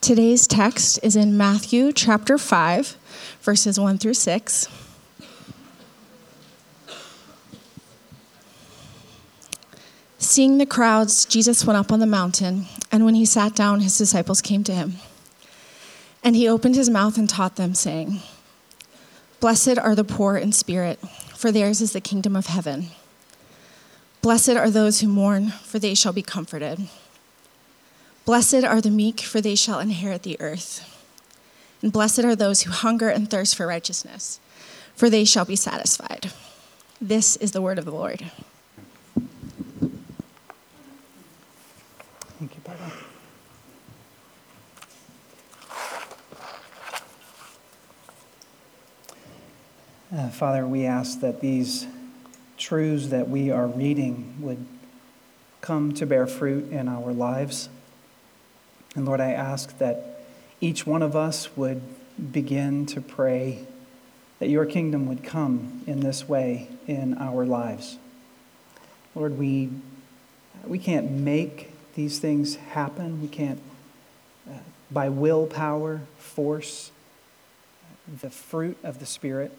Today's text is in Matthew chapter 5, verses 1 through 6. Seeing the crowds, Jesus went up on the mountain, and when he sat down, his disciples came to him. And he opened his mouth and taught them, saying, Blessed are the poor in spirit, for theirs is the kingdom of heaven. Blessed are those who mourn, for they shall be comforted. Blessed are the meek, for they shall inherit the earth. And blessed are those who hunger and thirst for righteousness, for they shall be satisfied. This is the word of the Lord. Thank you, Barbara. Uh, Father, we ask that these truths that we are reading would come to bear fruit in our lives. And Lord, I ask that each one of us would begin to pray that your kingdom would come in this way in our lives. Lord, we, we can't make these things happen. We can't, uh, by willpower, force the fruit of the Spirit.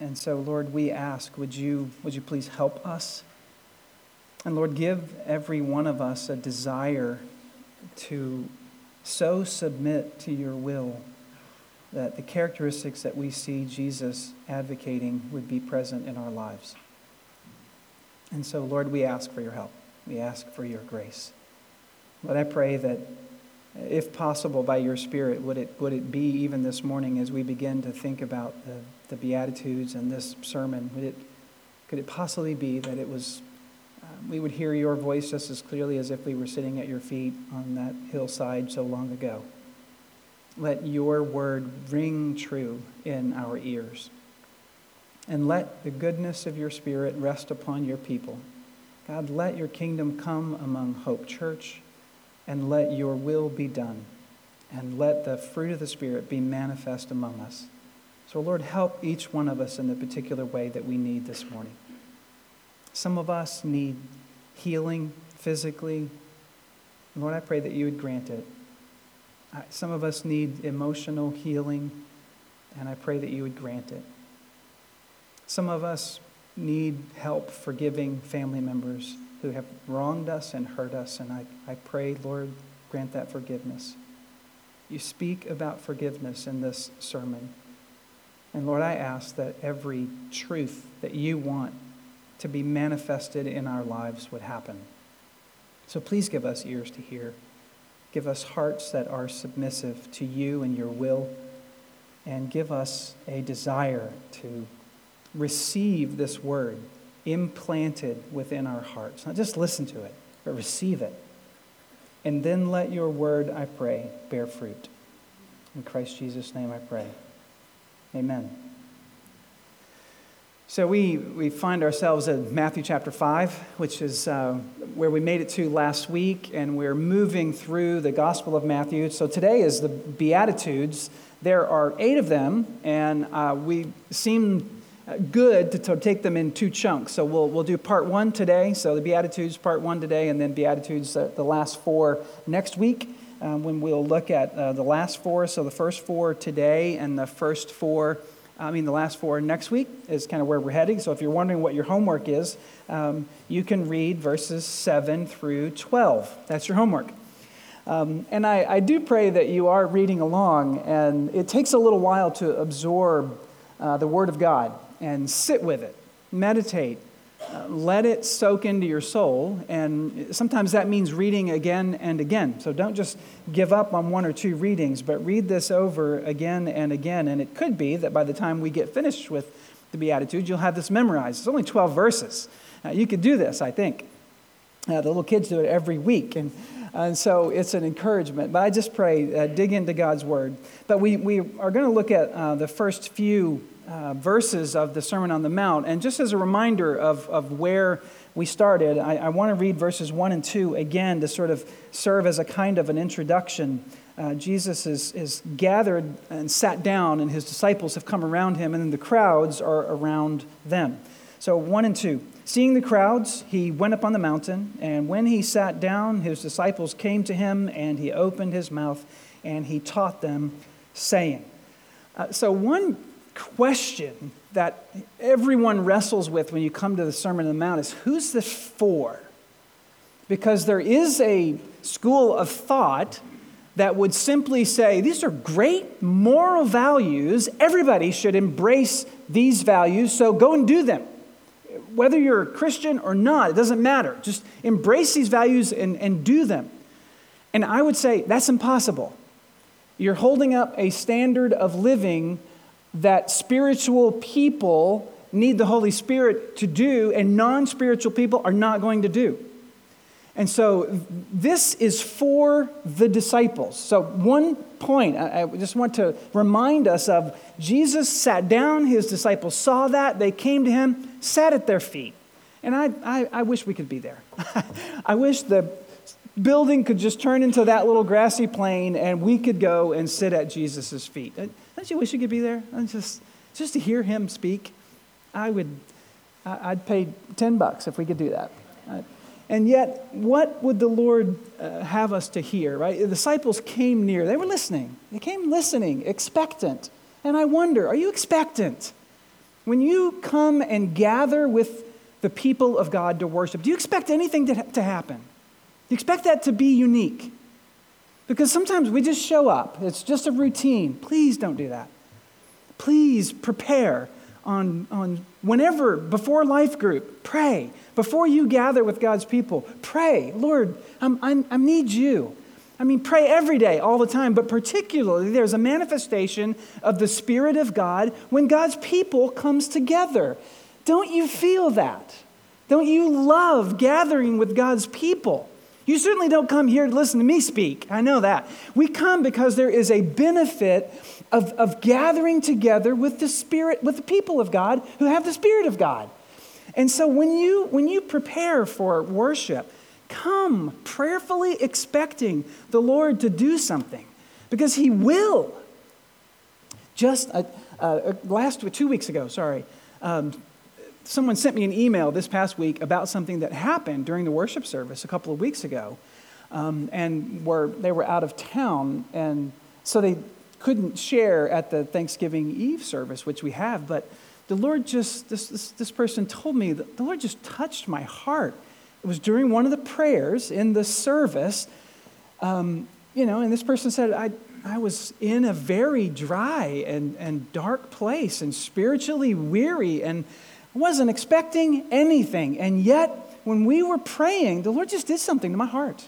And so, Lord, we ask, would you, would you please help us? And Lord, give every one of us a desire to so submit to your will that the characteristics that we see Jesus advocating would be present in our lives. And so, Lord, we ask for your help. We ask for your grace. But I pray that if possible, by your Spirit, would it, would it be even this morning as we begin to think about the, the Beatitudes and this sermon, would it, could it possibly be that it was we would hear your voice just as clearly as if we were sitting at your feet on that hillside so long ago. Let your word ring true in our ears. And let the goodness of your spirit rest upon your people. God, let your kingdom come among Hope Church, and let your will be done. And let the fruit of the Spirit be manifest among us. So, Lord, help each one of us in the particular way that we need this morning. Some of us need healing physically. Lord, I pray that you would grant it. Some of us need emotional healing, and I pray that you would grant it. Some of us need help forgiving family members who have wronged us and hurt us, and I, I pray, Lord, grant that forgiveness. You speak about forgiveness in this sermon. And Lord, I ask that every truth that you want to be manifested in our lives would happen. So please give us ears to hear. Give us hearts that are submissive to you and your will. And give us a desire to receive this word implanted within our hearts. Not just listen to it, but receive it. And then let your word, I pray, bear fruit. In Christ Jesus' name I pray. Amen. So we, we find ourselves at Matthew chapter 5, which is uh, where we made it to last week, and we're moving through the Gospel of Matthew. So today is the Beatitudes. There are eight of them, and uh, we seem good to, to, take them in two chunks. So we'll, we'll do part one today, so the Beatitudes part one today, and then Beatitudes uh, the last four next week. Um, when we'll look at uh, the last four, so the first four today and the first four I mean, the last four next week is kind of where we're heading. So if you're wondering what your homework is, um, you can read verses 7 through 12. That's your homework. Um, and I, I, do pray that you are reading along, and it takes a little while to absorb uh, the Word of God and sit with it, meditate, let it soak into your soul. And sometimes that means reading again and again. So don't just give up on one or two readings, but read this over again and again. And it could be that by the time we get finished with the Beatitudes, you'll have this memorized. It's only 12 verses. Uh, you could do this, I think. Uh, the little kids do it every week. And, and so it's an encouragement. But I just pray, uh, dig into God's word. But we, we are going to look at uh, the first few uh, verses of the Sermon on the Mount. And just as a reminder of, of where we started, I, I want to read verses 1 and 2 again to sort of serve as a kind of an introduction. Uh, Jesus is, is gathered and sat down, and his disciples have come around him, and then the crowds are around them. So, 1 and 2. Seeing the crowds, he went up on the mountain, and when he sat down, his disciples came to him, and he opened his mouth and he taught them, saying. Uh, so, one question that everyone wrestles with when you come to the Sermon on the Mount is who's this for? Because there is a school of thought that would simply say these are great moral values. Everybody should embrace these values, so go and do them. Whether you're a Christian or not, it doesn't matter. Just embrace these values and, and do them. And I would say that's impossible. You're holding up a standard of living that spiritual people need the Holy Spirit to do, and non spiritual people are not going to do. And so this is for the disciples. So, one point I, just want to remind us of Jesus sat down, his disciples saw that, they came to him, sat at their feet. And I, I, I wish we could be there. I wish the building could just turn into that little grassy plain and we could go and sit at Jesus' feet. Don't you wish you could be there? just, just to hear him speak, I would, I'd pay 10 bucks if we could do that. And yet, what would the Lord uh, have us to hear, right? The disciples came near. They were listening. They came listening, expectant. And I wonder, are you expectant? When you come and gather with the people of God to worship, do you expect anything to, to happen? Do you expect that to be unique? Because sometimes we just show up, it's just a routine. Please don't do that. Please prepare on, on whenever, before life group, pray. Before you gather with God's people, pray. Lord, I'm, I'm, i need you. I mean, pray every day, all the time, but particularly there's a manifestation of the Spirit of God when God's people comes together. Don't you feel that? Don't you love gathering with God's people? You certainly don't come here to listen to me speak. I know that. We come because there is a benefit of, of gathering together with the Spirit, with the people of God who have the Spirit of God. And so when you, when you prepare for worship, come prayerfully expecting the Lord to do something because He will. Just uh, uh, last two weeks ago, sorry, um, someone sent me an email this past week about something that happened during the worship service a couple of weeks ago. Um, and were, they were out of town, and so they couldn't share at the Thanksgiving Eve service, which we have. But the Lord just, this, this, this person told me the Lord just touched my heart. It was during one of the prayers in the service, um, you know, and this person said, I, I was in a very dry and, and dark place and spiritually weary and I wasn't expecting anything. And yet, when we were praying, the Lord just did something to my heart.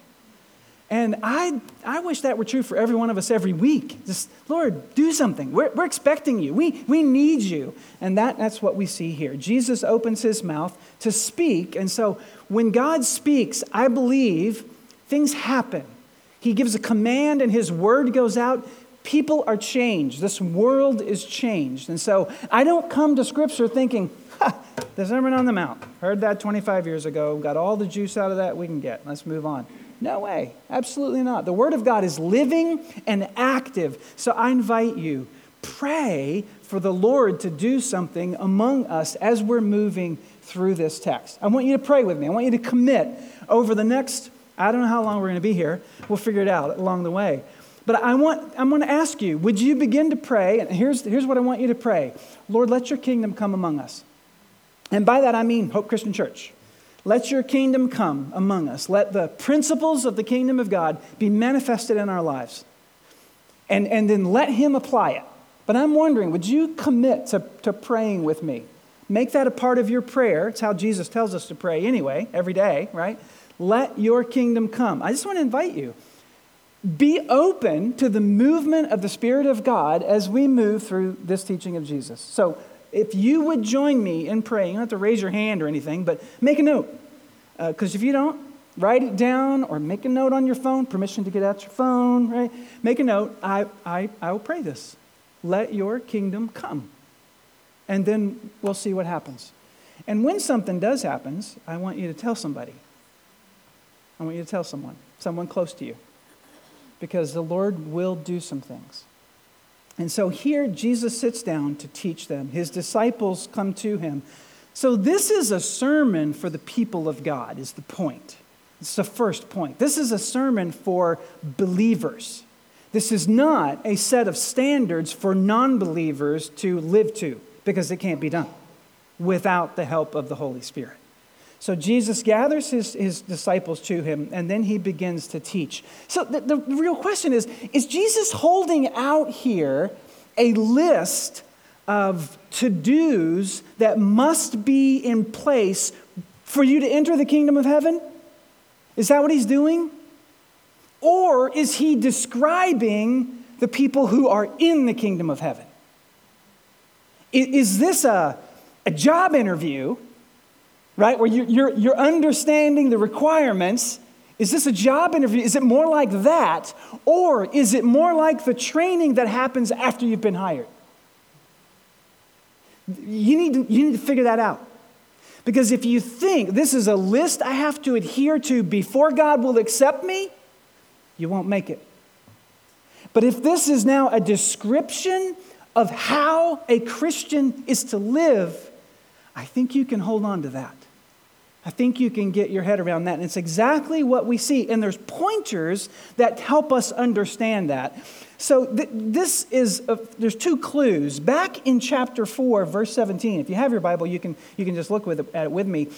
And I, I wish that were true for every one of us every week. Just, Lord, do something. We're, we're expecting you. We, we need you. And that, that's what we see here. Jesus opens his mouth to speak. And so when God speaks, I believe things happen. He gives a command and his word goes out. People are changed. This world is changed. And so I don't come to Scripture thinking, the Sermon on the Mount. Heard that 25 years ago. Got all the juice out of that we can get. Let's move on. No way. Absolutely not. The Word of God is living and active. So I invite you, pray for the Lord to do something among us as we're moving through this text. I want you to pray with me. I want you to commit over the next, I don't know how long we're going to be here. We'll figure it out along the way. But I want, I want to ask you, would you begin to pray? And here's, here's what I want you to pray Lord, let your kingdom come among us. And by that I mean Hope Christian Church. Let your kingdom come among us. Let the principles of the kingdom of God be manifested in our lives. And, and then let Him apply it. But I'm wondering, would you commit to, to praying with me? Make that a part of your prayer. It's how Jesus tells us to pray anyway, every day, right? Let your kingdom come. I just want to invite you. Be open to the movement of the Spirit of God as we move through this teaching of Jesus. So if you would join me in praying, you don't have to raise your hand or anything, but make a note. Because uh, if you don't, write it down or make a note on your phone, permission to get out your phone, right? Make a note. I, I, I will pray this. Let your kingdom come. And then we'll see what happens. And when something does happen, I want you to tell somebody. I want you to tell someone, someone close to you. Because the Lord will do some things. And so here Jesus sits down to teach them. His disciples come to him. So this is a sermon for the people of God, is the point. It's the first point. This is a sermon for believers. This is not a set of standards for non believers to live to because it can't be done without the help of the Holy Spirit. So Jesus gathers his, his disciples to him and then he begins to teach. So the, the real question is Is Jesus holding out here a list of to dos that must be in place for you to enter the kingdom of heaven? Is that what he's doing? Or is he describing the people who are in the kingdom of heaven? Is this a, a job interview right? Where you're, you're understanding the requirements. Is this a job interview? Is it more like that? Or is it more like the training that happens after you've been hired? You need to, you need to figure that out. Because if you think this is a list I have to adhere to before God will accept me, you won't make it. But if this is now a description of how a Christian is to live, I think you can hold on to that. I think you can get your head around that. And it's exactly what we see. And there's pointers that help us understand that. So th- this is, a, there's two clues. Back in chapter 4, verse 17, if you have your Bible, you can, you can just look with it, at it with me.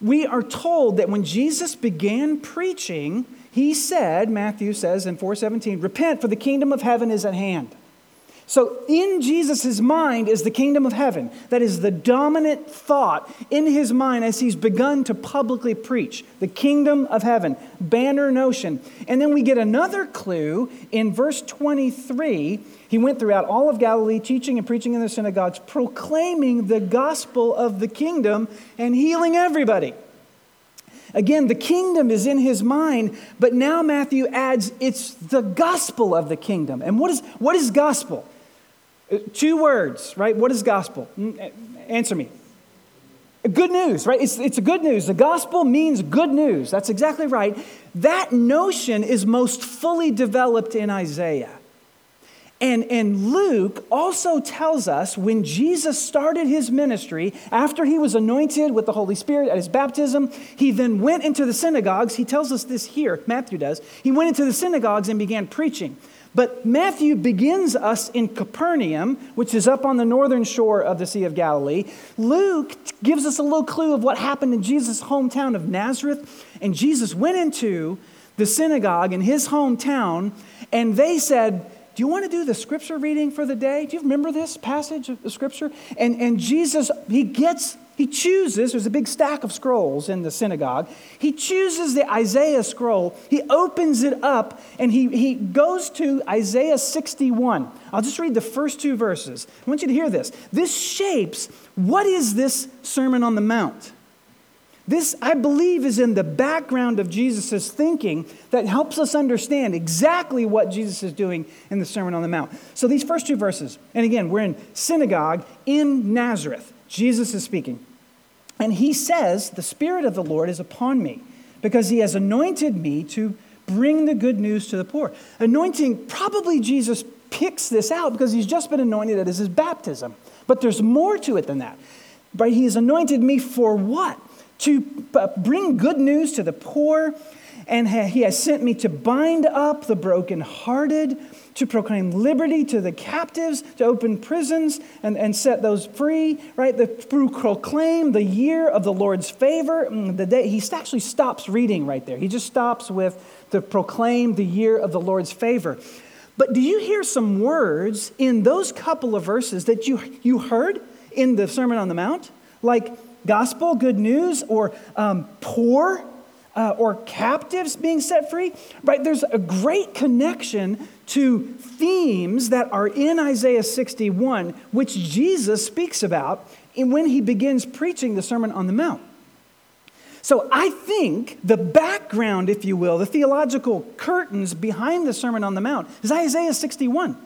We are told that when Jesus began preaching, he said, Matthew says in 417, repent for the kingdom of heaven is at hand. So, in Jesus' mind is the kingdom of heaven. That is the dominant thought in his mind as he's begun to publicly preach the kingdom of heaven, banner notion. And then we get another clue in verse 23. He went throughout all of Galilee, teaching and preaching in the synagogues, proclaiming the gospel of the kingdom and healing everybody. Again, the kingdom is in his mind, but now Matthew adds it's the gospel of the kingdom. And what is, what is gospel? Two words, right? What is gospel? Mm, answer me. Good news, right? It's, it's good news. The gospel means good news. That's exactly right. That notion is most fully developed in Isaiah. And, and Luke also tells us when Jesus started his ministry, after he was anointed with the Holy Spirit at his baptism, he then went into the synagogues. He tells us this here, Matthew does. He went into the synagogues and began preaching. But Matthew begins us in Capernaum, which is up on the northern shore of the Sea of Galilee. Luke gives us a little clue of what happened in Jesus' hometown of Nazareth. And Jesus went into the synagogue in his hometown, and they said, do you want to do the scripture reading for the day? Do you remember this passage of the scripture? And, and Jesus, he gets he chooses, there's a big stack of scrolls in the synagogue. He chooses the Isaiah scroll, he opens it up, and he, he goes to Isaiah 61. I'll just read the first two verses. I want you to hear this. This shapes what is this Sermon on the Mount? This, I believe, is in the background of Jesus' thinking that helps us understand exactly what Jesus is doing in the Sermon on the Mount. So, these first two verses, and again, we're in synagogue in Nazareth. Jesus is speaking. And he says, The Spirit of the Lord is upon me because he has anointed me to bring the good news to the poor. Anointing, probably Jesus picks this out because he's just been anointed at his baptism. But there's more to it than that. But he has anointed me for what? To bring good news to the poor and he has sent me to bind up the brokenhearted, to proclaim liberty to the captives, to open prisons and, and set those free, right? The, through proclaim the year of the Lord's favor. Mm, the day, he actually stops reading right there. He just stops with to proclaim the year of the Lord's favor. But do you hear some words in those couple of verses that you, you heard in the Sermon on the Mount? Like gospel, good news, or um, poor, uh, or captives being set free, right? There's a great connection to themes that are in Isaiah 61, which Jesus speaks about when he begins preaching the Sermon on the Mount. So I think the background, if you will, the theological curtains behind the Sermon on the Mount is Isaiah 61.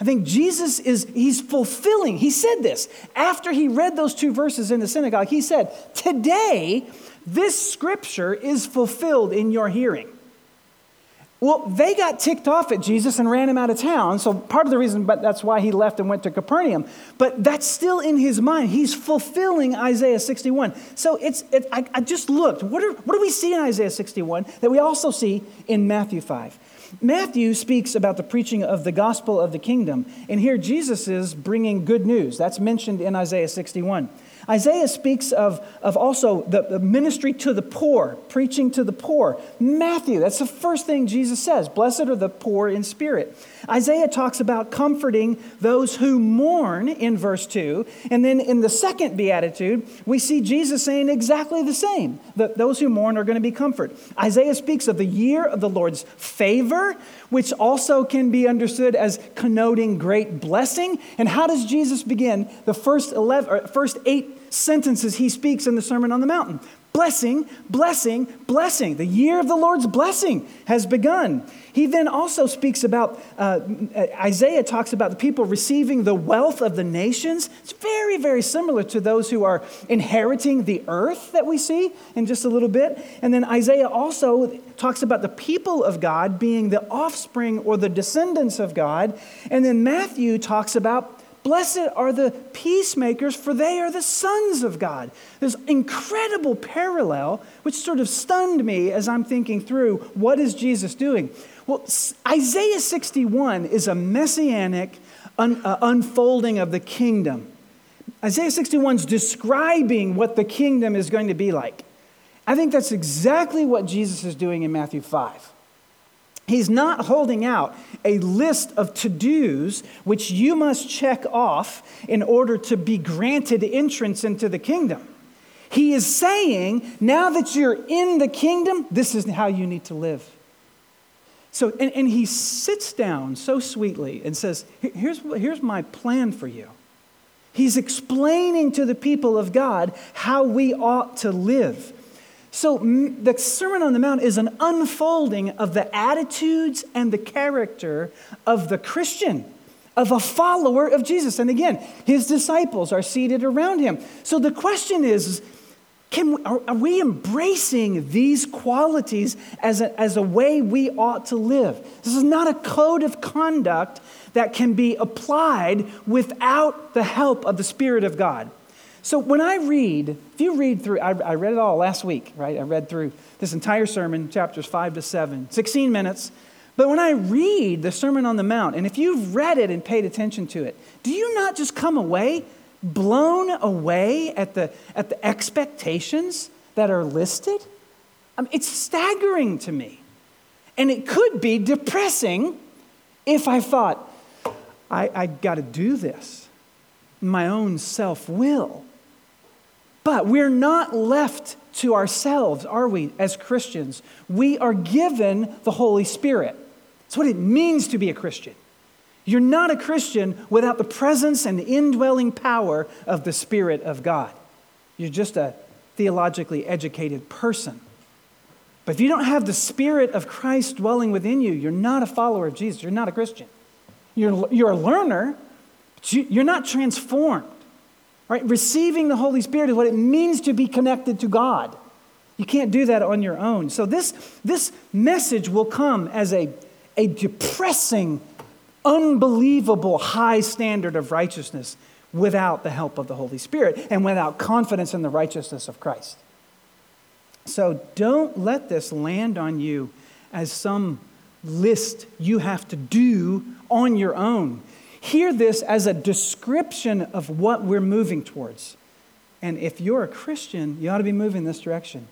I think Jesus is, he's fulfilling. He said this after he read those two verses in the synagogue. He said, Today, this scripture is fulfilled in your hearing. Well, they got ticked off at Jesus and ran him out of town. So part of the reason, but that's why he left and went to Capernaum. But that's still in his mind. He's fulfilling Isaiah 61. So it's, it, I, I, just looked. What, are, what do we see in Isaiah 61 that we also see in Matthew 5? Matthew speaks about the preaching of the gospel of the kingdom. And here Jesus is bringing good news. That's mentioned in Isaiah 61. Isaiah speaks of, of also the, the ministry to the poor, preaching to the poor. Matthew, that's the first thing Jesus says Blessed are the poor in spirit. Isaiah talks about comforting those who mourn in verse 2. And then in the second beatitude, we see Jesus saying exactly the same that those who mourn are going to be comforted. Isaiah speaks of the year of the Lord's favor, which also can be understood as connoting great blessing. And how does Jesus begin the first, 11, first eight sentences he speaks in the Sermon on the Mountain. Blessing, blessing, blessing. The year of the Lord's blessing has begun. He then also speaks about, uh, Isaiah talks about the people receiving the wealth of the nations. It's very, very similar to those who are inheriting the earth that we see in just a little bit. And then Isaiah also talks about the people of God being the offspring or the descendants of God. And then Matthew talks about Blessed are the peacemakers, for they are the sons of God. This incredible parallel, which sort of stunned me as I'm thinking through what is Jesus doing. Well, Isaiah 61 is a messianic un, uh, unfolding of the kingdom. Isaiah 61 is describing what the kingdom is going to be like. I think that's exactly what Jesus is doing in Matthew 5. He's not holding out a list of to dos which you must check off in order to be granted entrance into the kingdom. He is saying, now that you're in the kingdom, this is how you need to live. So, and, and he sits down so sweetly and says, here's, here's my plan for you. He's explaining to the people of God how we ought to live. So, the Sermon on the Mount is an unfolding of the attitudes and the character of the Christian, of a follower of Jesus. And again, his disciples are seated around him. So, the question is can, are, are we embracing these qualities as a, as a way we ought to live? This is not a code of conduct that can be applied without the help of the Spirit of God. So when I read, if you read through, I, I, read it all last week, right? I read through this entire sermon, chapters 5 to 7, 16 minutes. But when I read the Sermon on the Mount, and if you've read it and paid attention to it, do you not just come away blown away at the, at the expectations that are listed? I mean, it's staggering to me. And it could be depressing if I thought, I, I got to do this, my own self will. But we're not left to ourselves, are we, as Christians? We are given the Holy Spirit. That's what it means to be a Christian. You're not a Christian without the presence and indwelling power of the Spirit of God. You're just a theologically educated person. But if you don't have the Spirit of Christ dwelling within you, you're not a follower of Jesus. You're not a Christian. You're, you're a learner, but you, you're not transformed. Right? Receiving the Holy Spirit is what it means to be connected to God. You can't do that on your own. So this, this message will come as a, a depressing, unbelievable high standard of righteousness without the help of the Holy Spirit and without confidence in the righteousness of Christ. So don't let this land on you as some list you have to do on your own. Hear this as a description of what we're moving towards. And if you're a Christian, you ought to be moving this direction.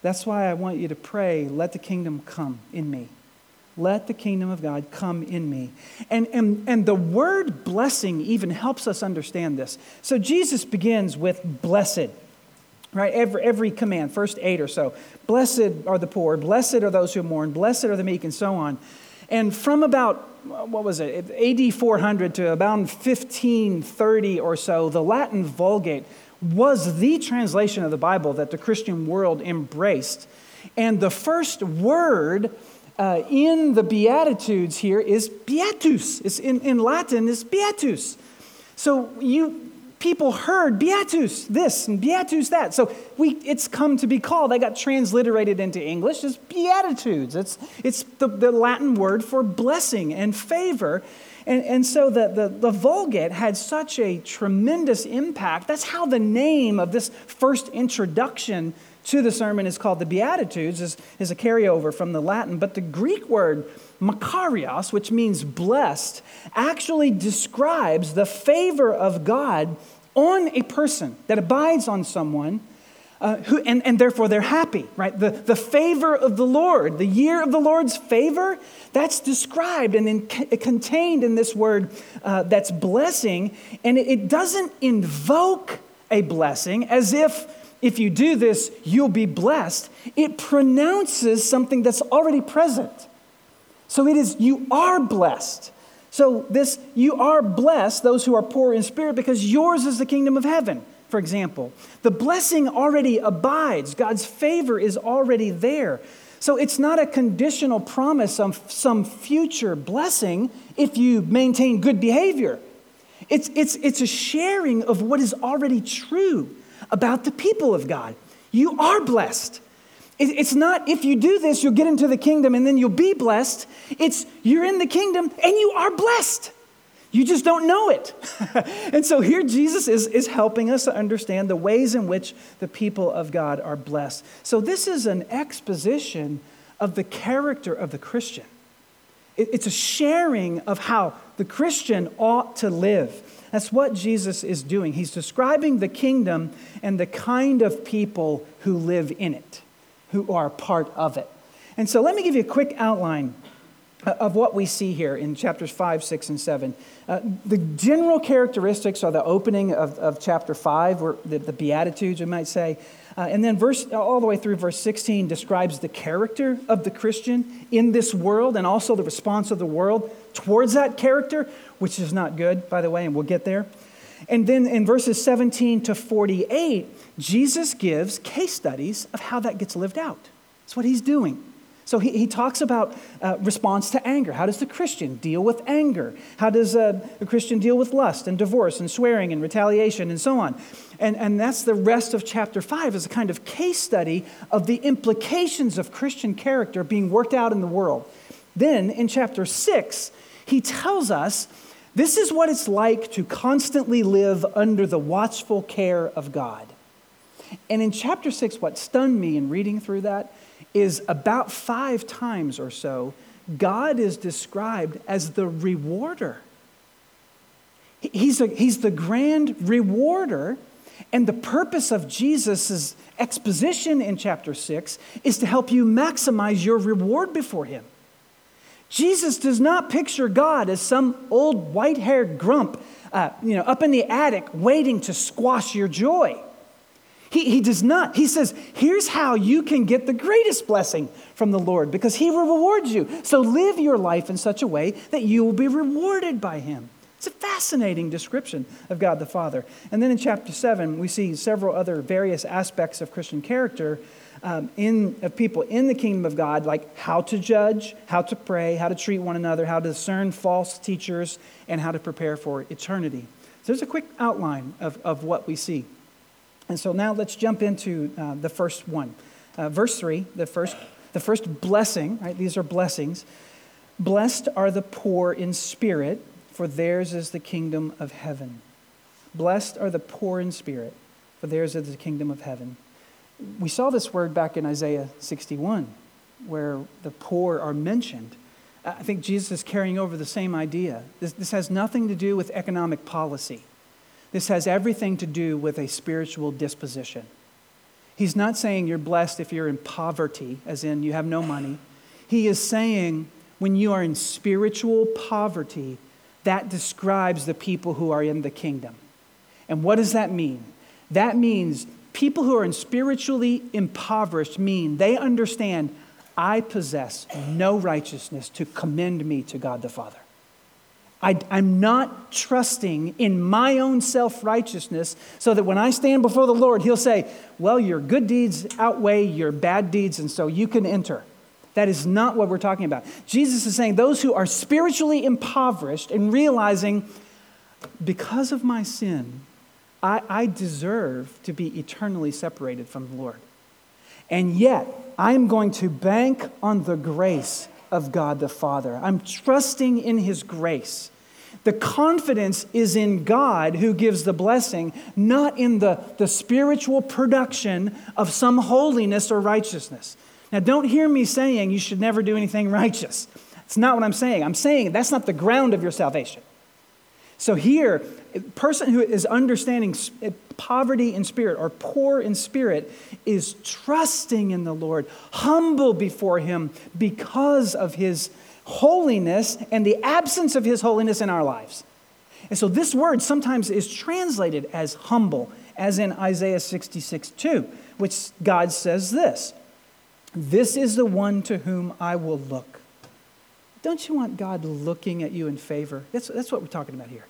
That's why I want you to pray, let the kingdom come in me. Let the kingdom of God come in me. And, and, and the word blessing even helps us understand this. So Jesus begins with blessed, right? Every, every command, first eight or so. Blessed are the poor, blessed are those who mourn, blessed are the meek, and so on. And from about what was it, AD 400 to about 1530 or so, the Latin Vulgate was the translation of the Bible that the Christian world embraced. And the first word uh, in the Beatitudes here is beatus. It's in, in Latin is beatus. So you people heard beatus this and beatus that. So we, it's come to be called, I got transliterated into English as beatitudes. It's, it's the, the Latin word for blessing and favor. And, and so the, the, the Vulgate had such a tremendous impact. That's how the name of this first introduction to the sermon is called the Beatitudes, is, is a carryover from the Latin. But the Greek word makarios, which means blessed, actually describes the favor of God on a person that abides on someone. Uh, who, and, and therefore they're happy, right? The, the favor of the Lord, the year of the Lord's favor, that's described and in, contained in this word uh, that's blessing. And it, it doesn't invoke a blessing as if if you do this, you'll be blessed. It pronounces something that's already present. So it is, you are blessed. So this, you are blessed, those who are poor in spirit, because yours is the kingdom of heaven, for example. The blessing already abides, God's favor is already there. So it's not a conditional promise of some future blessing if you maintain good behavior. It's, it's, it's a sharing of what is already true about the people of God. You are blessed. It's not if you do this, you'll get into the kingdom and then you'll be blessed. It's you're in the kingdom and you are blessed. You just don't know it. and so here Jesus is, is helping us to understand the ways in which the people of God are blessed. So this is an exposition of the character of the Christian. It's a sharing of how the Christian ought to live. That's what Jesus is doing. He's describing the kingdom and the kind of people who live in it, who are part of it. And so let me give you a quick outline of what we see here in chapters 5, 6, and 7. Uh, the general characteristics are the opening of, of chapter 5, or the, the Beatitudes, we might say. Uh, and then verse, all the way through verse 16 describes the character of the Christian in this world and also the response of the world towards that character, which is not good, by the way, and we'll get there. And then in verses 17 to 48, Jesus gives case studies of how that gets lived out. That's what he's doing. So he, he talks about uh, response to anger. How does the Christian deal with anger? How does a, a Christian deal with lust and divorce and swearing and retaliation and so on? And, and that's the rest of chapter 5 is a kind of case study of the implications of Christian character being worked out in the world. Then in chapter 6, he tells us this is what it's like to constantly live under the watchful care of God. And in chapter 6, what stunned me in reading through that is about five times or so, God is described as the rewarder. He's, a, he's the grand rewarder. And the purpose of Jesus' exposition in chapter 6 is to help you maximize your reward before Him. Jesus does not picture God as some old white haired grump, uh, you know, up in the attic waiting to squash your joy. He, he does not. He says, here's how you can get the greatest blessing from the Lord because He will reward you. So live your life in such a way that you will be rewarded by Him. It's a fascinating description of God the Father. And then in chapter 7, we see several other various aspects of Christian character um, in, of people in the kingdom of God, like how to judge, how to pray, how to treat one another, how to discern false teachers, and how to prepare for eternity. So there's a quick outline of, of what we see. And so now let's jump into uh, the first one. Uh, verse 3, the first, the first blessing, right? These are blessings. Blessed are the poor in spirit, for theirs is the kingdom of heaven. Blessed are the poor in spirit, for theirs is the kingdom of heaven. We saw this word back in Isaiah 61, where the poor are mentioned. I think Jesus is carrying over the same idea. This, this has nothing to do with economic policy. This has everything to do with a spiritual disposition. He's not saying you're blessed if you're in poverty, as in you have no money. He is saying when you are in spiritual poverty, that describes the people who are in the kingdom. And what does that mean? That means people who are spiritually impoverished mean they understand I possess no righteousness to commend me to God the Father. I, am not trusting in my own self righteousness so that when I stand before the Lord, He'll say, Well, your good deeds outweigh your bad deeds, and so you can enter. That is not what we're talking about. Jesus is saying those who are spiritually impoverished and realizing, because of my sin, I, I deserve to be eternally separated from the Lord. And yet, I'm going to bank on the grace of God the Father. I'm trusting in His grace. The confidence is in God who gives the blessing, not in the, the spiritual production of some holiness or righteousness. Now, don't hear me saying you should never do anything righteous. It's not what I'm saying. I'm saying that's not the ground of your salvation. So here, a person who is understanding eh, poverty in spirit or poor in spirit is trusting in the Lord, humble before him because of his holiness and the absence of his holiness in our lives. And so this word sometimes is translated as humble, as in Isaiah 66 2, which God says this This is the one to whom I will look. Don't you want God looking at you in favor? That's, that's what we're talking about here.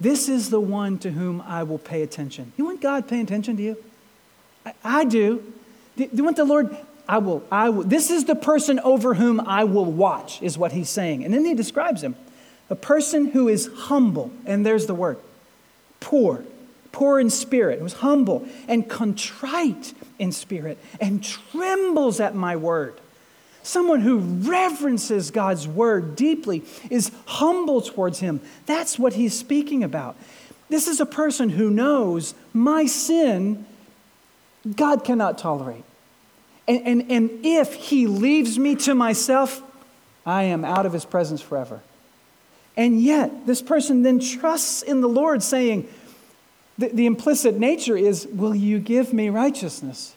This is the one to whom I will pay attention. You want God paying attention to you? I, I do. Do you want the Lord I will, I will, this is the person over whom I will watch, is what he's saying. And then he describes him a person who is humble, and there's the word poor, poor in spirit, who's humble and contrite in spirit and trembles at my word. Someone who reverences God's word deeply is humble towards him. That's what he's speaking about. This is a person who knows my sin, God cannot tolerate. And, and, and if he leaves me to myself, I am out of his presence forever. And yet, this person then trusts in the Lord, saying, the, the implicit nature is, Will you give me righteousness?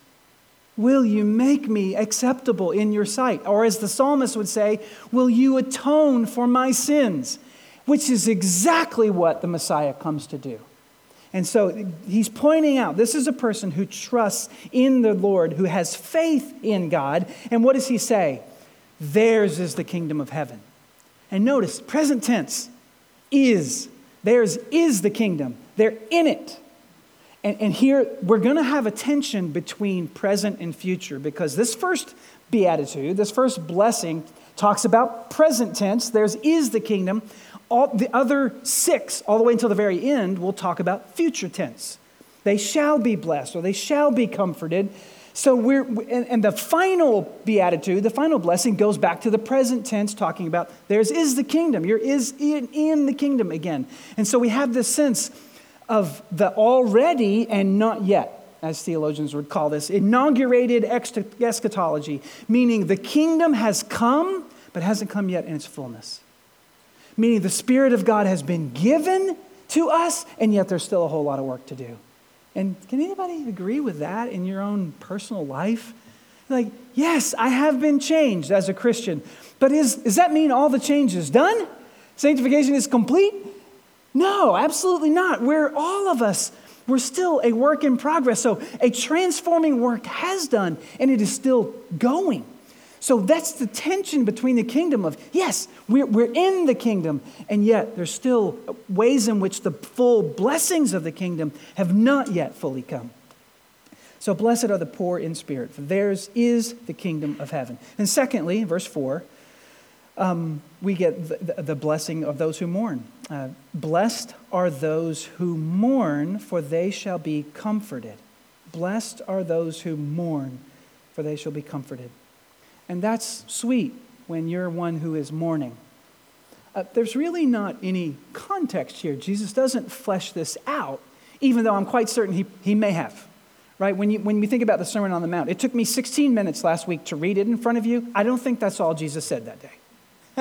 Will you make me acceptable in your sight? Or as the psalmist would say, Will you atone for my sins? Which is exactly what the Messiah comes to do. And so he's pointing out this is a person who trusts in the Lord, who has faith in God. And what does he say? Theirs is the kingdom of heaven. And notice, present tense is. Theirs is the kingdom. They're in it. And, and here we're going to have a tension between present and future because this first beatitude, this first blessing, talks about present tense. There's is the kingdom. All, the other six, all the way until the very end, will talk about future tense. They shall be blessed or they shall be comforted. So we're, and, and the final beatitude, the final blessing goes back to the present tense, talking about theirs is the kingdom. You're is in, in the kingdom again. And so we have this sense of the already and not yet, as theologians would call this, inaugurated eschatology, meaning the kingdom has come, but hasn't come yet in its fullness meaning the Spirit of God has been given to us, and yet there's still a whole lot of work to do. And can anybody agree with that in your own personal life? Like, yes, I have been changed as a Christian, but is, does that mean all the change is done? Sanctification is complete? No, absolutely not. We're all of us, we're still a work in progress. So a transforming work has done, and it is still going. So that's the tension between the kingdom of, yes, we're, we're in the kingdom, and yet there's still ways in which the full blessings of the kingdom have not yet fully come. So blessed are the poor in spirit, for theirs is the kingdom of heaven. And secondly, verse 4, um, we get the, the, blessing of those who mourn. Uh, blessed are those who mourn, for they shall be comforted. Blessed are those who mourn, for they shall be comforted. And that's sweet when you're one who is mourning. Uh, there's really not any context here. Jesus doesn't flesh this out, even though I'm quite certain he, he may have. Right? When, you, when we think about the Sermon on the Mount, it took me 16 minutes last week to read it in front of you. I don't think that's all Jesus said that day.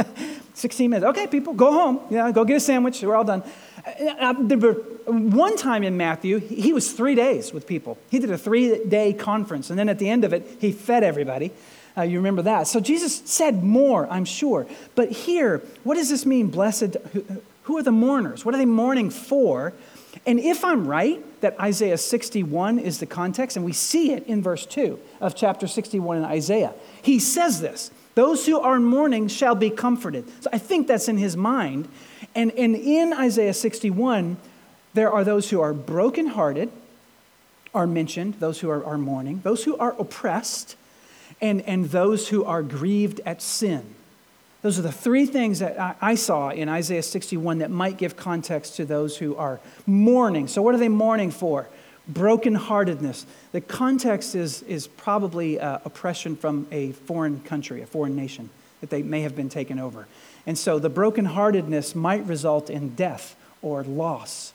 16 minutes. Okay, people, go home. Yeah, go get a sandwich. We're all done. Uh, uh, one time in Matthew, he was three days with people. He did a three day conference, and then at the end of it, he fed everybody. Uh, you remember that. So Jesus said more, I'm sure. But here, what does this mean, blessed? Who, who are the mourners? What are they mourning for? And if I'm right that Isaiah 61 is the context, and we see it in verse 2 of chapter 61 in Isaiah, he says this Those who are mourning shall be comforted. So I think that's in his mind. And, and in Isaiah 61, there are those who are brokenhearted, are mentioned, those who are, are mourning, those who are oppressed, and, and those who are grieved at sin. Those are the three things that I, I saw in Isaiah 61 that might give context to those who are mourning. So, what are they mourning for? Brokenheartedness. The context is, is probably uh, oppression from a foreign country, a foreign nation that they may have been taken over. And so the brokenheartedness might result in death or loss.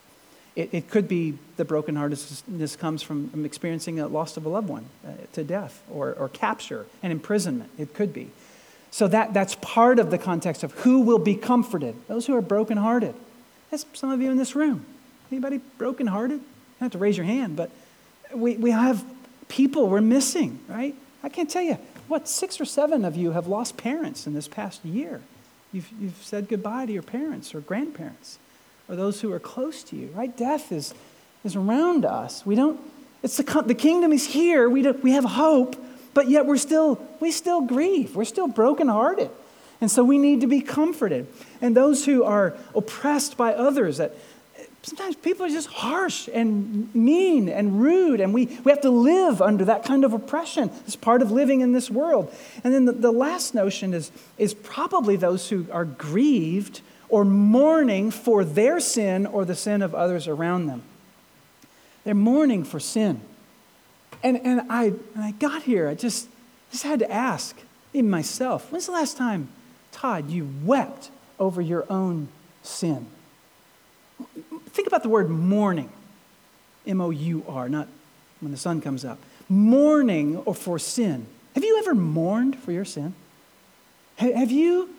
It, it could be the brokenheartedness comes from experiencing a loss of a loved one uh, to death or, or capture and imprisonment. It could be. So that, that's part of the context of who will be comforted. Those who are brokenhearted. That's some of you in this room. Anybody brokenhearted? Don't have to raise your hand, but we, we have people we're missing, right? I can't tell you, what, six or seven of you have lost parents in this past year. You've, you've said goodbye to your parents or grandparents or those who are close to you, right? Death is, is around us. We don't, it's the, the kingdom is here. We, do, we have hope, but yet we're still, we still grieve. We're still brokenhearted. And so we need to be comforted. And those who are oppressed by others, that sometimes people are just harsh and mean and rude, and we, we have to live under that kind of oppression. It's part of living in this world. And then the, the last notion is, is probably those who are grieved or mourning for their sin or the sin of others around them. They're mourning for sin. And, and, I, and I got here, I just, just had to ask, even myself, when's the last time, Todd, you wept over your own sin? Think about the word mourning. M O U R, not when the sun comes up. Mourning or for sin. Have you ever mourned for your sin? Have you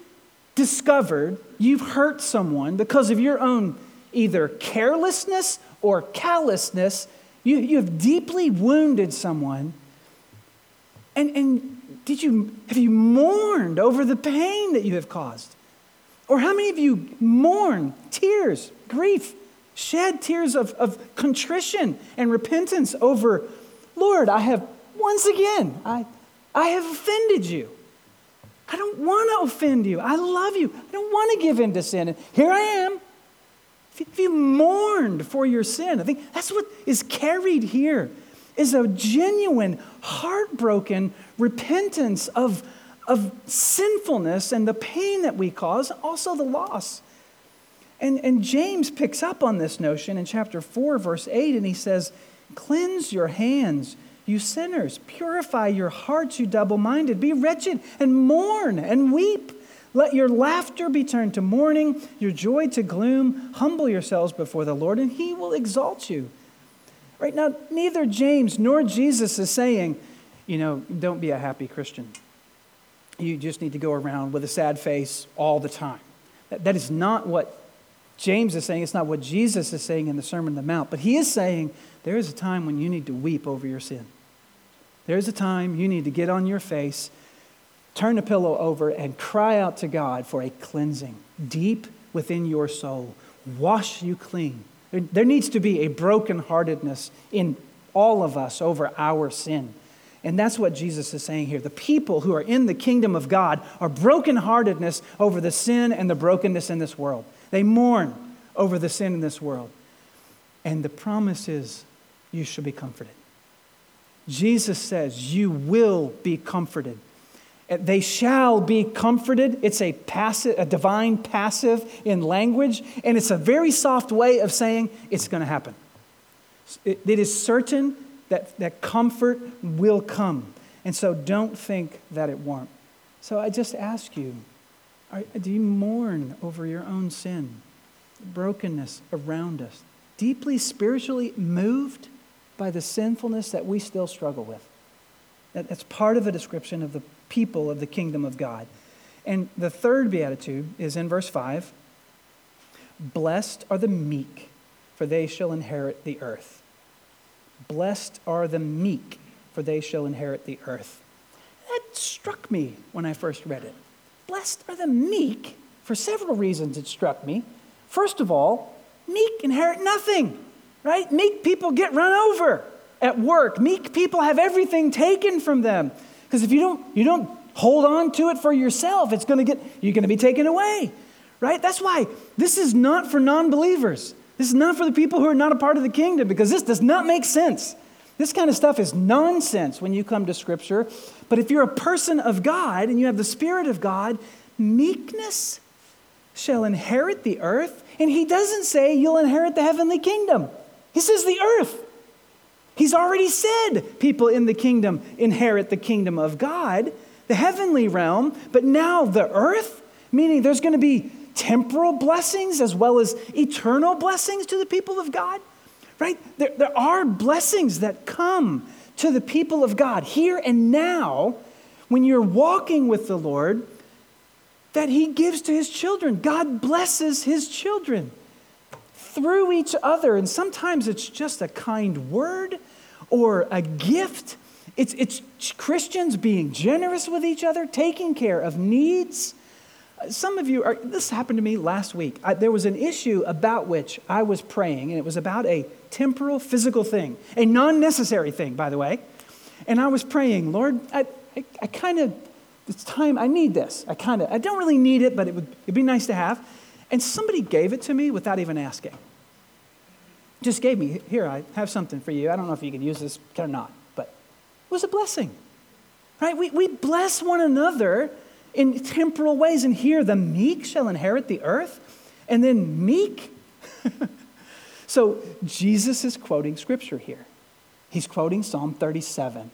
discovered you've hurt someone because of your own either carelessness or callousness? You, you have deeply wounded someone. And, and did you, have you mourned over the pain that you have caused? Or how many of you mourn tears, grief, shed tears of, of contrition and repentance over, Lord, I have once again, I, I have offended you. I don't want to offend you. I love you. I don't want to give in to sin. And here I am. If you mourned for your sin, I think that's what is carried here is a genuine, heartbroken repentance of, of sinfulness and the pain that we cause, also the loss. And, and James picks up on this notion in chapter 4, verse 8, and he says, Cleanse your hands, you sinners. Purify your hearts, you double minded. Be wretched and mourn and weep. Let your laughter be turned to mourning, your joy to gloom. Humble yourselves before the Lord, and he will exalt you. Right now, neither James nor Jesus is saying, you know, don't be a happy Christian. You just need to go around with a sad face all the time. that, that is not what James is saying, it's not what Jesus is saying in the Sermon on the Mount, but he is saying there is a time when you need to weep over your sin. There's a time you need to get on your face, turn the pillow over, and cry out to God for a cleansing deep within your soul. Wash you clean. There, there needs to be a brokenheartedness in all of us over our sin. And that's what Jesus is saying here. The people who are in the kingdom of God are brokenheartedness over the sin and the brokenness in this world. They mourn over the sin in this world. And the promise is you shall be comforted. Jesus says, You will be comforted. They shall be comforted. It's a passive, a divine passive in language, and it's a very soft way of saying it's going to happen. it, is certain that, that comfort will come. And so don't think that it won't. So I just ask you are, do you mourn over your own sin, brokenness around us? Deeply spiritually moved by the sinfulness that we still struggle with? That, that's part of a description of the people of the kingdom of God. And the third beatitude is in verse 5 Blessed are the meek, for they shall inherit the earth. Blessed are the meek, for they shall inherit the earth. That struck me when I first read it. Blessed are the meek. For several reasons, it struck me. First of all, meek inherit nothing, right? Meek people get run over at work. Meek people have everything taken from them. Because if you don't, you don't hold on to it for yourself, it's going to get, you're going to be taken away, right? That's why this is not for non believers. This is not for the people who are not a part of the kingdom because this does not make sense. This kind of stuff is nonsense when you come to Scripture. But if you're a person of God and you have the Spirit of God, meekness shall inherit the earth. And he doesn't say you'll inherit the heavenly kingdom, he says the earth. He's already said people in the kingdom inherit the kingdom of God, the heavenly realm, but now the earth, meaning there's going to be temporal blessings as well as eternal blessings to the people of God, right? There, there are blessings that come to the people of God here and now when you're walking with the Lord that He gives to His children. God blesses His children through each other. And sometimes it's just a kind word or a gift. It's, it's Christians being generous with each other, taking care of needs. Some of you are, this happened to me last week. I, there was an issue about which I was praying, and it was about a temporal, physical thing, a non necessary thing, by the way. And I was praying, Lord, I, I, I kind of, it's time, I need this. I kind of, I don't really need it, but it would it'd be nice to have. And somebody gave it to me without even asking. Just gave me, here, I have something for you. I don't know if you can use this or not, but it was a blessing. Right? We, we bless one another in temporal ways. And here, the meek shall inherit the earth. And then, meek. so, Jesus is quoting scripture here. He's quoting Psalm 37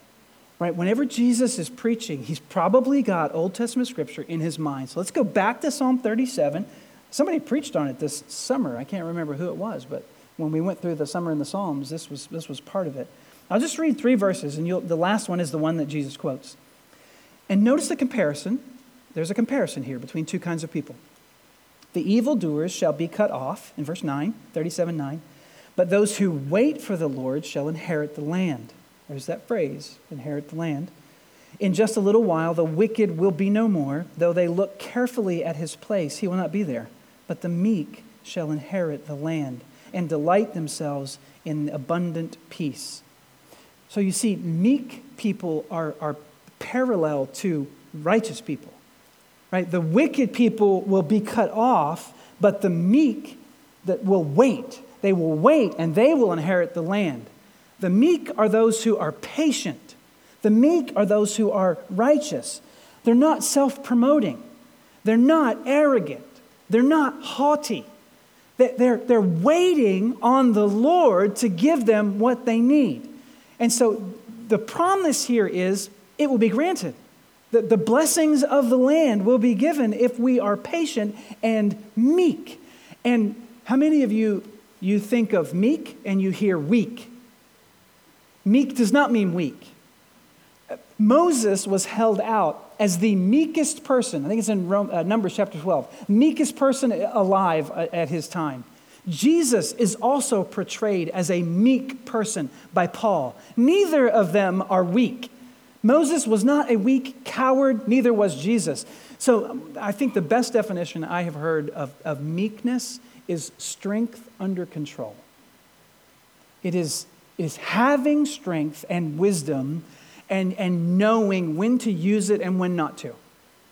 right? Whenever Jesus is preaching, he's probably got Old Testament scripture in his mind. So let's go back to Psalm 37. Somebody preached on it this summer. I can't remember who it was, but when we went through the summer in the Psalms, this was, this was part of it. I'll just read three verses, and the last one is the one that Jesus quotes. And notice the comparison. There's a comparison here between two kinds of people. The evildoers shall be cut off, in verse 9, 37 9. But those who wait for the Lord shall inherit the land. There's that phrase, inherit the land. In just a little while, the wicked will be no more. Though they look carefully at his place, he will not be there. But the meek shall inherit the land and delight themselves in abundant peace. So you see, meek people are, are parallel to righteous people, right? The wicked people will be cut off, but the meek that will wait, they will wait and they will inherit the land. The meek are those who are patient. The meek are those who are righteous. They're not self promoting. They're not arrogant. They're not haughty. They're, they're waiting on the Lord to give them what they need. And so the promise here is it will be granted. The, the blessings of the land will be given if we are patient and meek. And how many of you you think of meek and you hear weak? Meek does not mean weak. Moses was held out as the meekest person. I think it's in Rome, uh, Numbers chapter 12. Meekest person alive at his time. Jesus is also portrayed as a meek person by Paul. Neither of them are weak. Moses was not a weak coward, neither was Jesus. So um, I think the best definition I have heard of, of meekness is strength under control. It is is having strength and wisdom and, and knowing when to use it and when not to.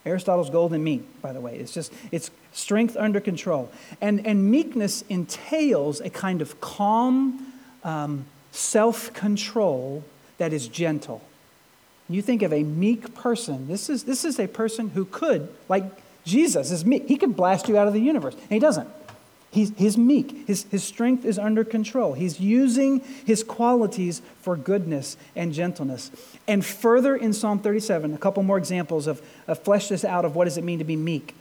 Aristotle's golden mean, by the way. It's just, it's strength under control. And, and meekness entails a kind of calm um, self control that is gentle. You think of a meek person, this is, this is a person who could, like Jesus is meek, he could blast you out of the universe, and he doesn't. He's, he's meek. His, his strength is under control. He's using his qualities for goodness and gentleness. And further in Psalm 37, a couple more examples of, of flesh this out of what does it mean to be meek.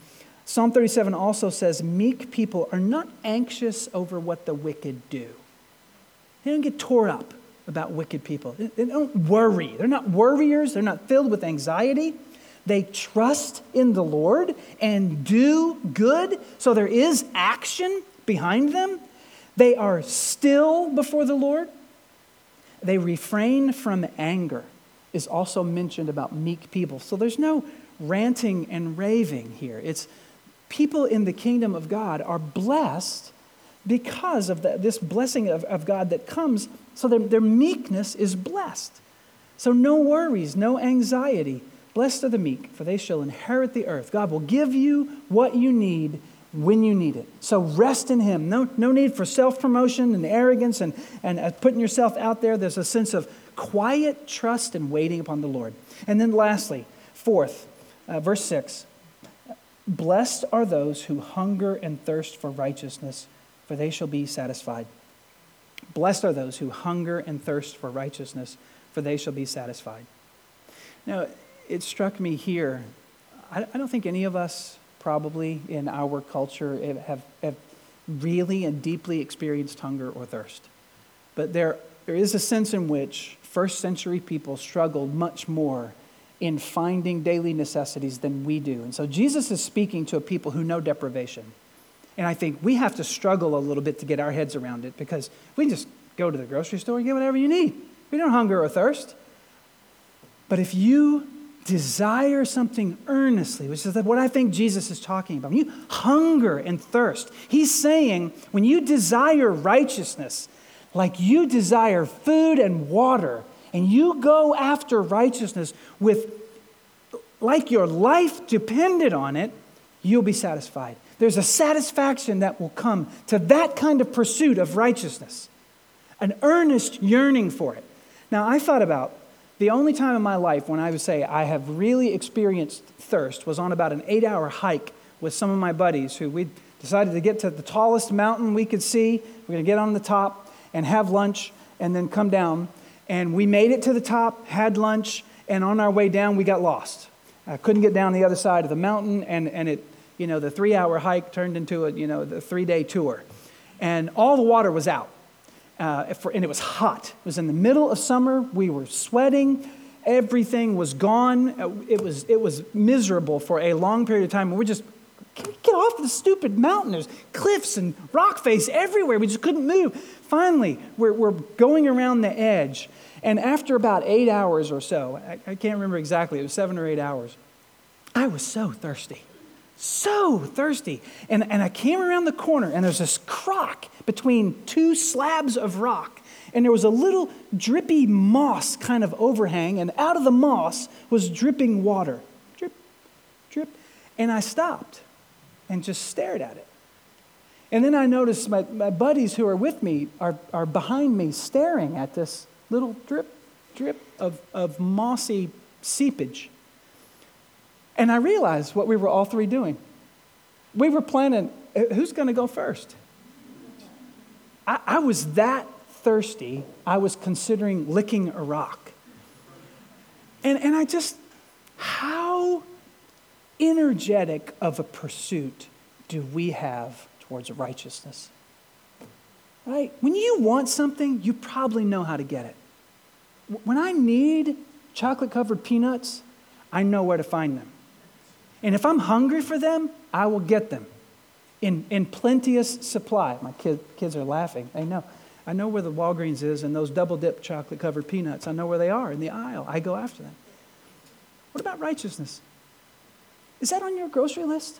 Psalm 37 also says, Meek people are not anxious over what the wicked do. They don't get tore up about wicked people. They don't worry. They're not worriers. They're not filled with anxiety. They trust in the Lord and do good. So there is action behind them. They are still before the Lord. They refrain from anger, is also mentioned about meek people. So there's no ranting and raving here. It's people in the kingdom of God are blessed because of the, this blessing of, of God that comes. So their, their meekness is blessed. So no worries, no anxiety. Blessed are the meek, for they shall inherit the earth. God will give you what you need when you need it. So rest in Him. No, no need for self promotion and arrogance and, and uh, putting yourself out there. There's a sense of quiet trust and waiting upon the Lord. And then, lastly, fourth, uh, verse 6 Blessed are those who hunger and thirst for righteousness, for they shall be satisfied. Blessed are those who hunger and thirst for righteousness, for they shall be satisfied. Now, it struck me here. I, don't think any of us, probably in our culture, have, have really and deeply experienced hunger or thirst. But there, there is a sense in which first century people struggled much more in finding daily necessities than we do. And so Jesus is speaking to a people who know deprivation. And I think we have to struggle a little bit to get our heads around it because we just go to the grocery store and get whatever you need. We don't hunger or thirst. But if you desire something earnestly, which is what I think Jesus is talking about, when you hunger and thirst, he's saying when you desire righteousness, like you desire food and water, and you go after righteousness with like your life depended on it, you'll be satisfied. There's a satisfaction that will come to that kind of pursuit of righteousness, an earnest yearning for it. Now, I thought about the only time in my life when I would say I have really experienced thirst was on about an eight hour hike with some of my buddies who we decided to get to the tallest mountain we could see. We're going to get on the top and have lunch and then come down. And we made it to the top, had lunch, and on our way down, we got lost. I couldn't get down the other side of the mountain, and, and it, you know, the three hour hike turned into a, you know, the three day tour. And all the water was out. Uh, for, and it was hot. It was in the middle of summer. We were sweating. Everything was gone. Uh, it was, it was miserable for a long period of time. We're just, can we get off the stupid mountain? There's cliffs and rock face everywhere. We just couldn't move. Finally, we're, we're going around the edge. And after about eight hours or so, I, I can't remember exactly, it was seven or eight hours, I was so thirsty so thirsty. And, and I came around the corner, and there's this crock between two slabs of rock. And there was a little drippy moss kind of overhang, and out of the moss was dripping water. Drip, drip. And I stopped and just stared at it. And then I noticed my, my buddies who are with me are, are behind me staring at this little drip, drip of, of mossy seepage. And I realized what we were all three doing. We were planning uh, who's going to go first? I, I was that thirsty, I was considering licking a rock. And, and I just, how energetic of a pursuit do we have towards righteousness? Right? When you want something, you probably know how to get it. When I need chocolate covered peanuts, I know where to find them. And if I'm hungry for them, I will get them in, in plenteous supply. My kid, kids are laughing. They know. I know where the Walgreens is and those double dip chocolate covered peanuts. I know where they are in the aisle. I go after them. What about righteousness? Is that on your grocery list?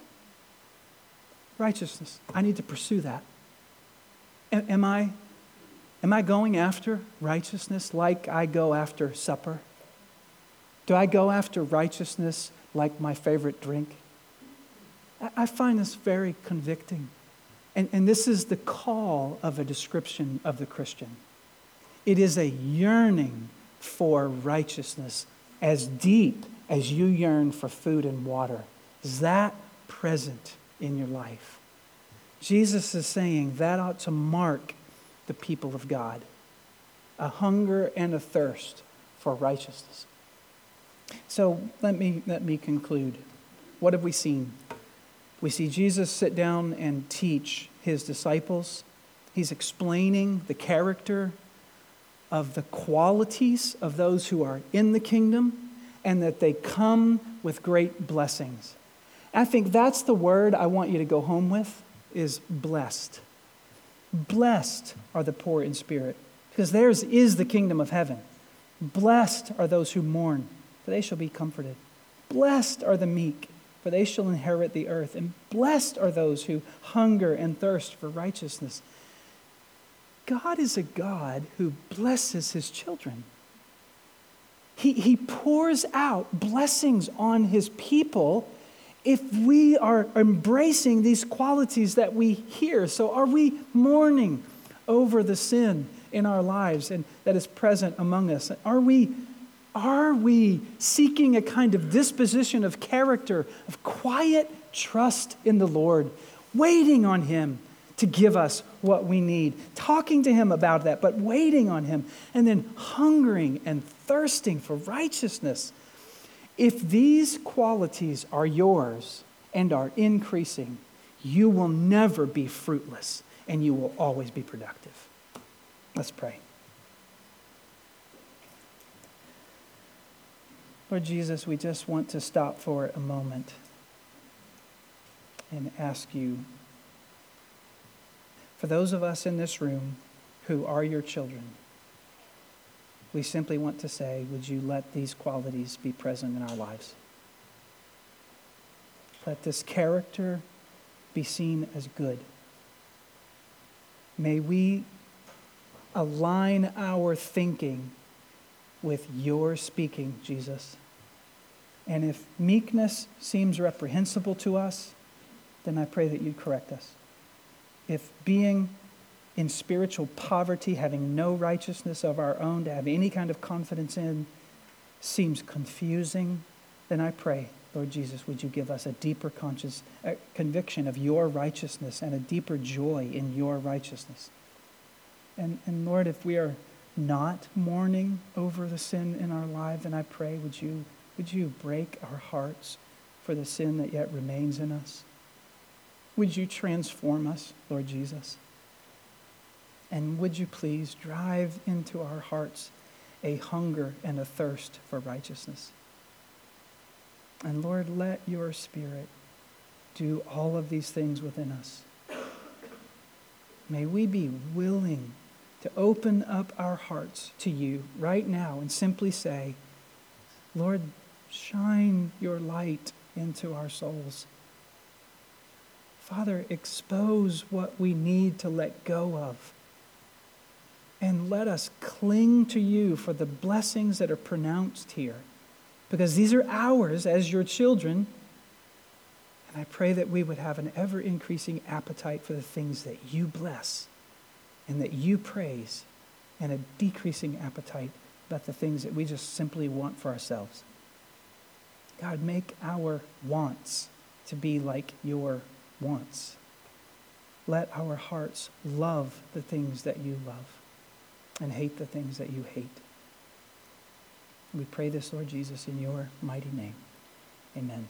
Righteousness. I need to pursue that. Am I, am I going after righteousness like I go after supper? Do I go after righteousness like my favorite drink. I find this very convicting. And, and this is the call of a description of the Christian it is a yearning for righteousness as deep as you yearn for food and water. Is that present in your life? Jesus is saying that ought to mark the people of God a hunger and a thirst for righteousness. So let me, let me conclude. What have we seen? We see Jesus sit down and teach his disciples. He's explaining the character of the qualities of those who are in the kingdom and that they come with great blessings. I think that's the word I want you to go home with is blessed. Blessed are the poor in spirit because theirs is the kingdom of heaven. Blessed are those who mourn for they shall be comforted. Blessed are the meek, for they shall inherit the earth. And blessed are those who hunger and thirst for righteousness. God is a God who blesses his children. He, he pours out blessings on his people if we are embracing these qualities that we hear. So, are we mourning over the sin in our lives and that is present among us? Are we are we seeking a kind of disposition of character, of quiet trust in the Lord, waiting on Him to give us what we need, talking to Him about that, but waiting on Him, and then hungering and thirsting for righteousness. If these qualities are yours and are increasing, you will never be fruitless and you will always be productive. Let's pray. Lord Jesus, we just want to stop for a moment and ask you for those of us in this room who are your children, we simply want to say, would you let these qualities be present in our lives? Let this character be seen as good. May we align our thinking with your speaking, Jesus. And if meekness seems reprehensible to us, then I pray that you'd correct us. If being in spiritual poverty, having no righteousness of our own to have any kind of confidence in, seems confusing, then I pray, Lord Jesus, would you give us a deeper conscious uh, conviction of your righteousness and a deeper joy in your righteousness. And, and Lord, if we are not mourning over the sin in our life, and I pray, would you, would you break our hearts for the sin that yet remains in us? Would you transform us, Lord Jesus? And would you please drive into our hearts a hunger and a thirst for righteousness? And Lord, let your Spirit do all of these things within us. May we be willing to open up our hearts to you right now and simply say, Lord, shine your light into our souls. Father, expose what we need to let go of. And let us cling to you for the blessings that are pronounced here. Because these are ours as your children. And I pray that we would have an ever increasing appetite for the things that you bless and that you praise, and a decreasing appetite about the things that we just simply want for ourselves. God, make our wants to be like your wants. Let our hearts love the things that you love and hate the things that you hate. We pray this, Lord Jesus, in your mighty name. Amen.